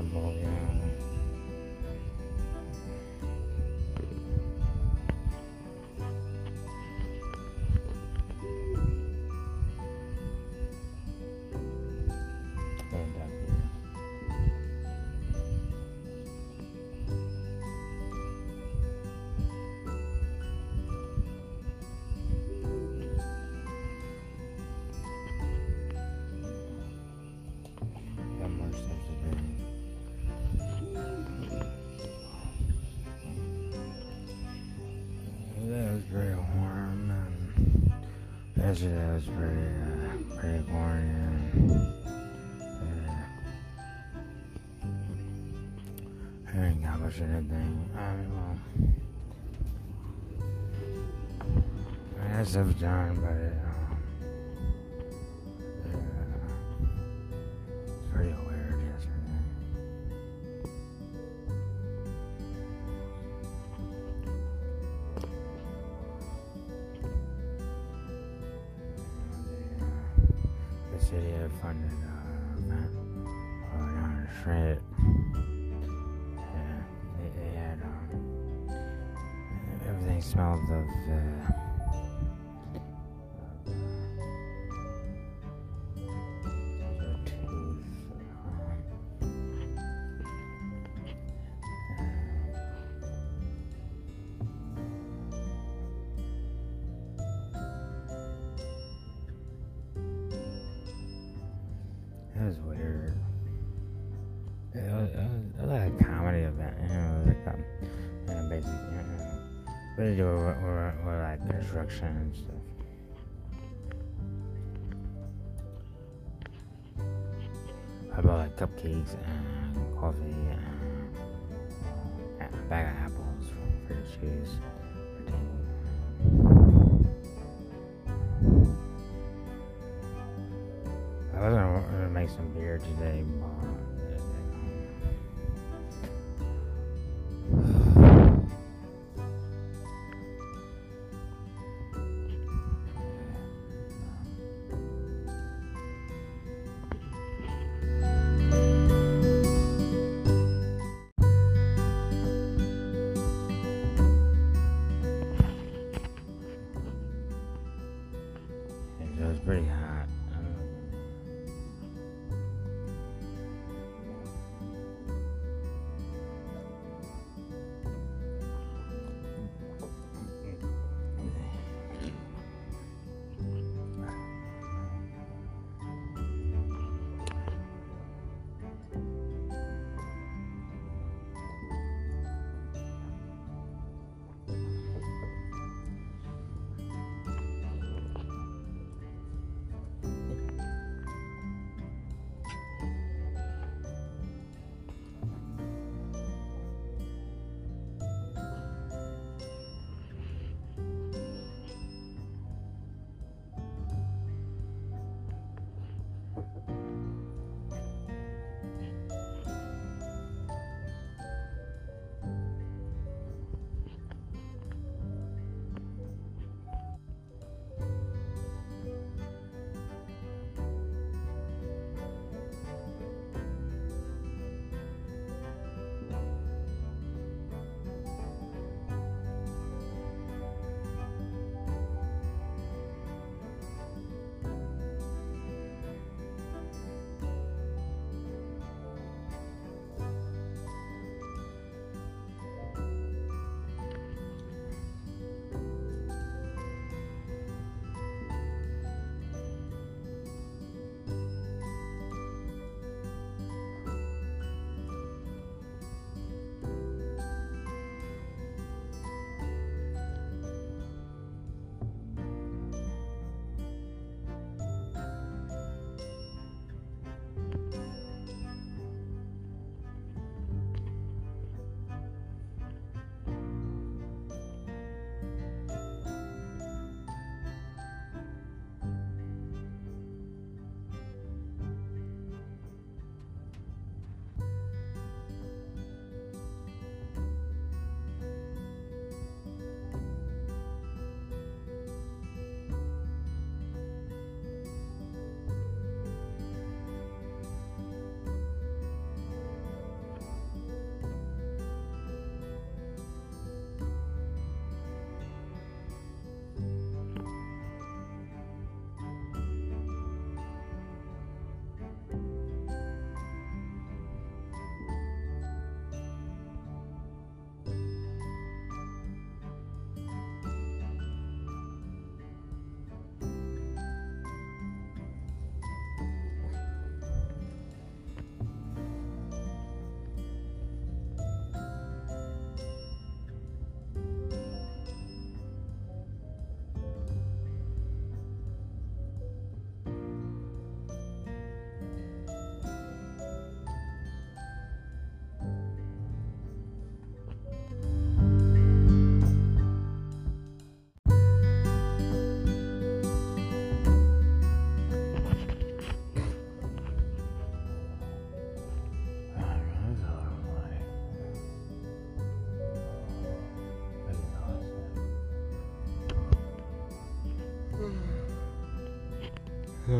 I put yesterday was pretty, uh, pretty boring uh, I didn't accomplish anything. I mean, well, I had stuff done, but it, um, it's pretty weird was weird. It was, it was, it was like a comedy event, you know, it was like um, yeah, basically, you know, what they do with, with, with like construction and stuff. I bought like cupcakes and coffee and a bag of apples for the cheese. Some beer today, but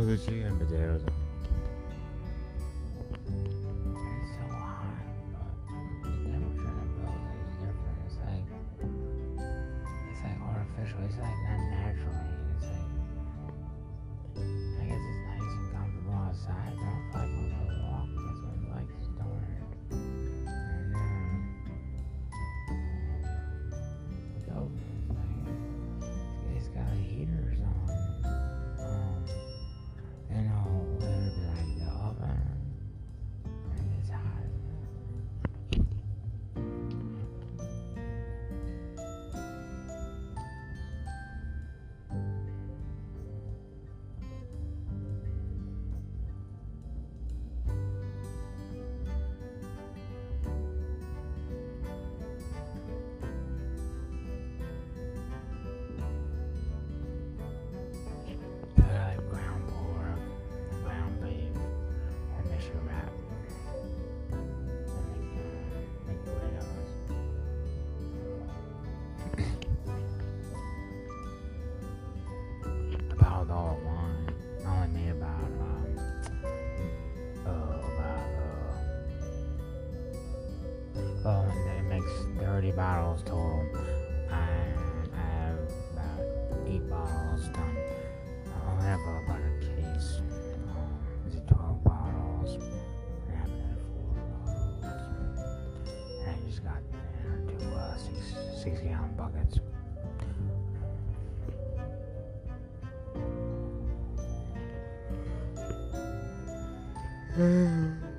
it's like artificial. It's like not natural. 30 bottles total. I have about 8 bottles done. I'll have about a case. Um, is it 12 bottles? I have another 4 bottles. And I just got two uh, 6, six gallon buckets. Hmm.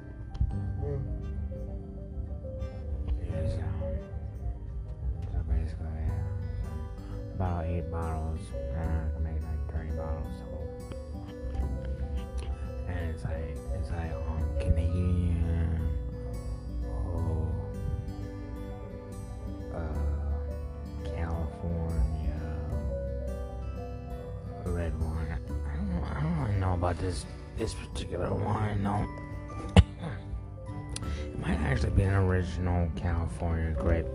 about this, this particular wine, no. It might actually be an original California grape.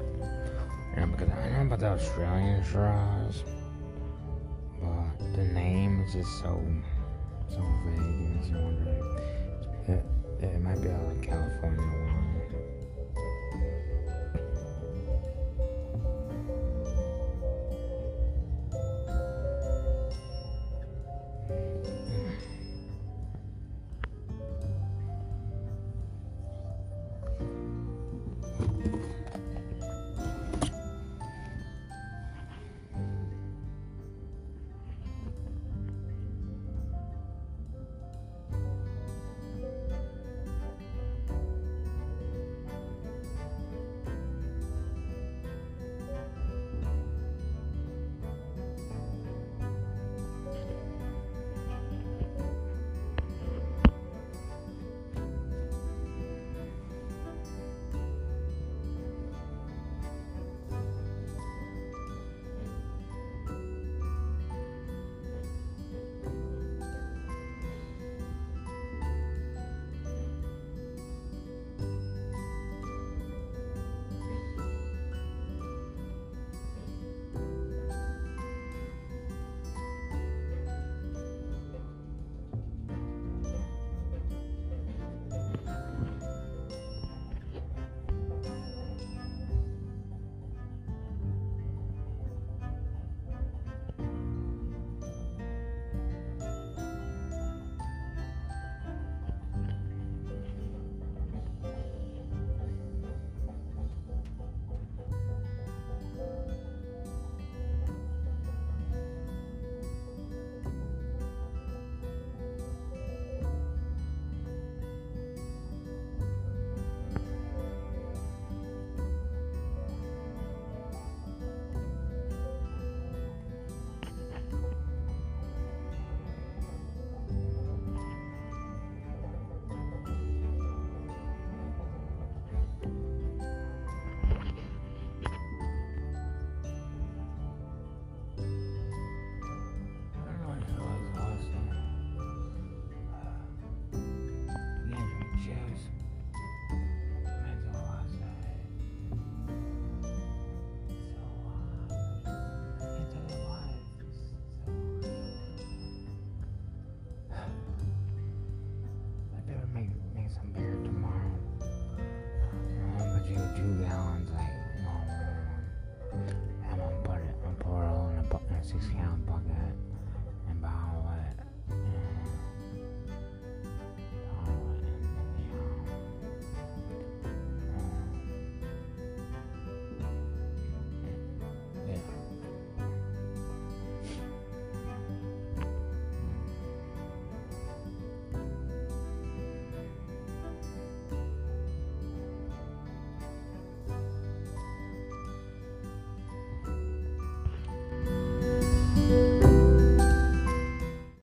Yeah, because I know about the Australian Shiraz, but the name is just so so vague. It makes you wonder. It, it might be a California.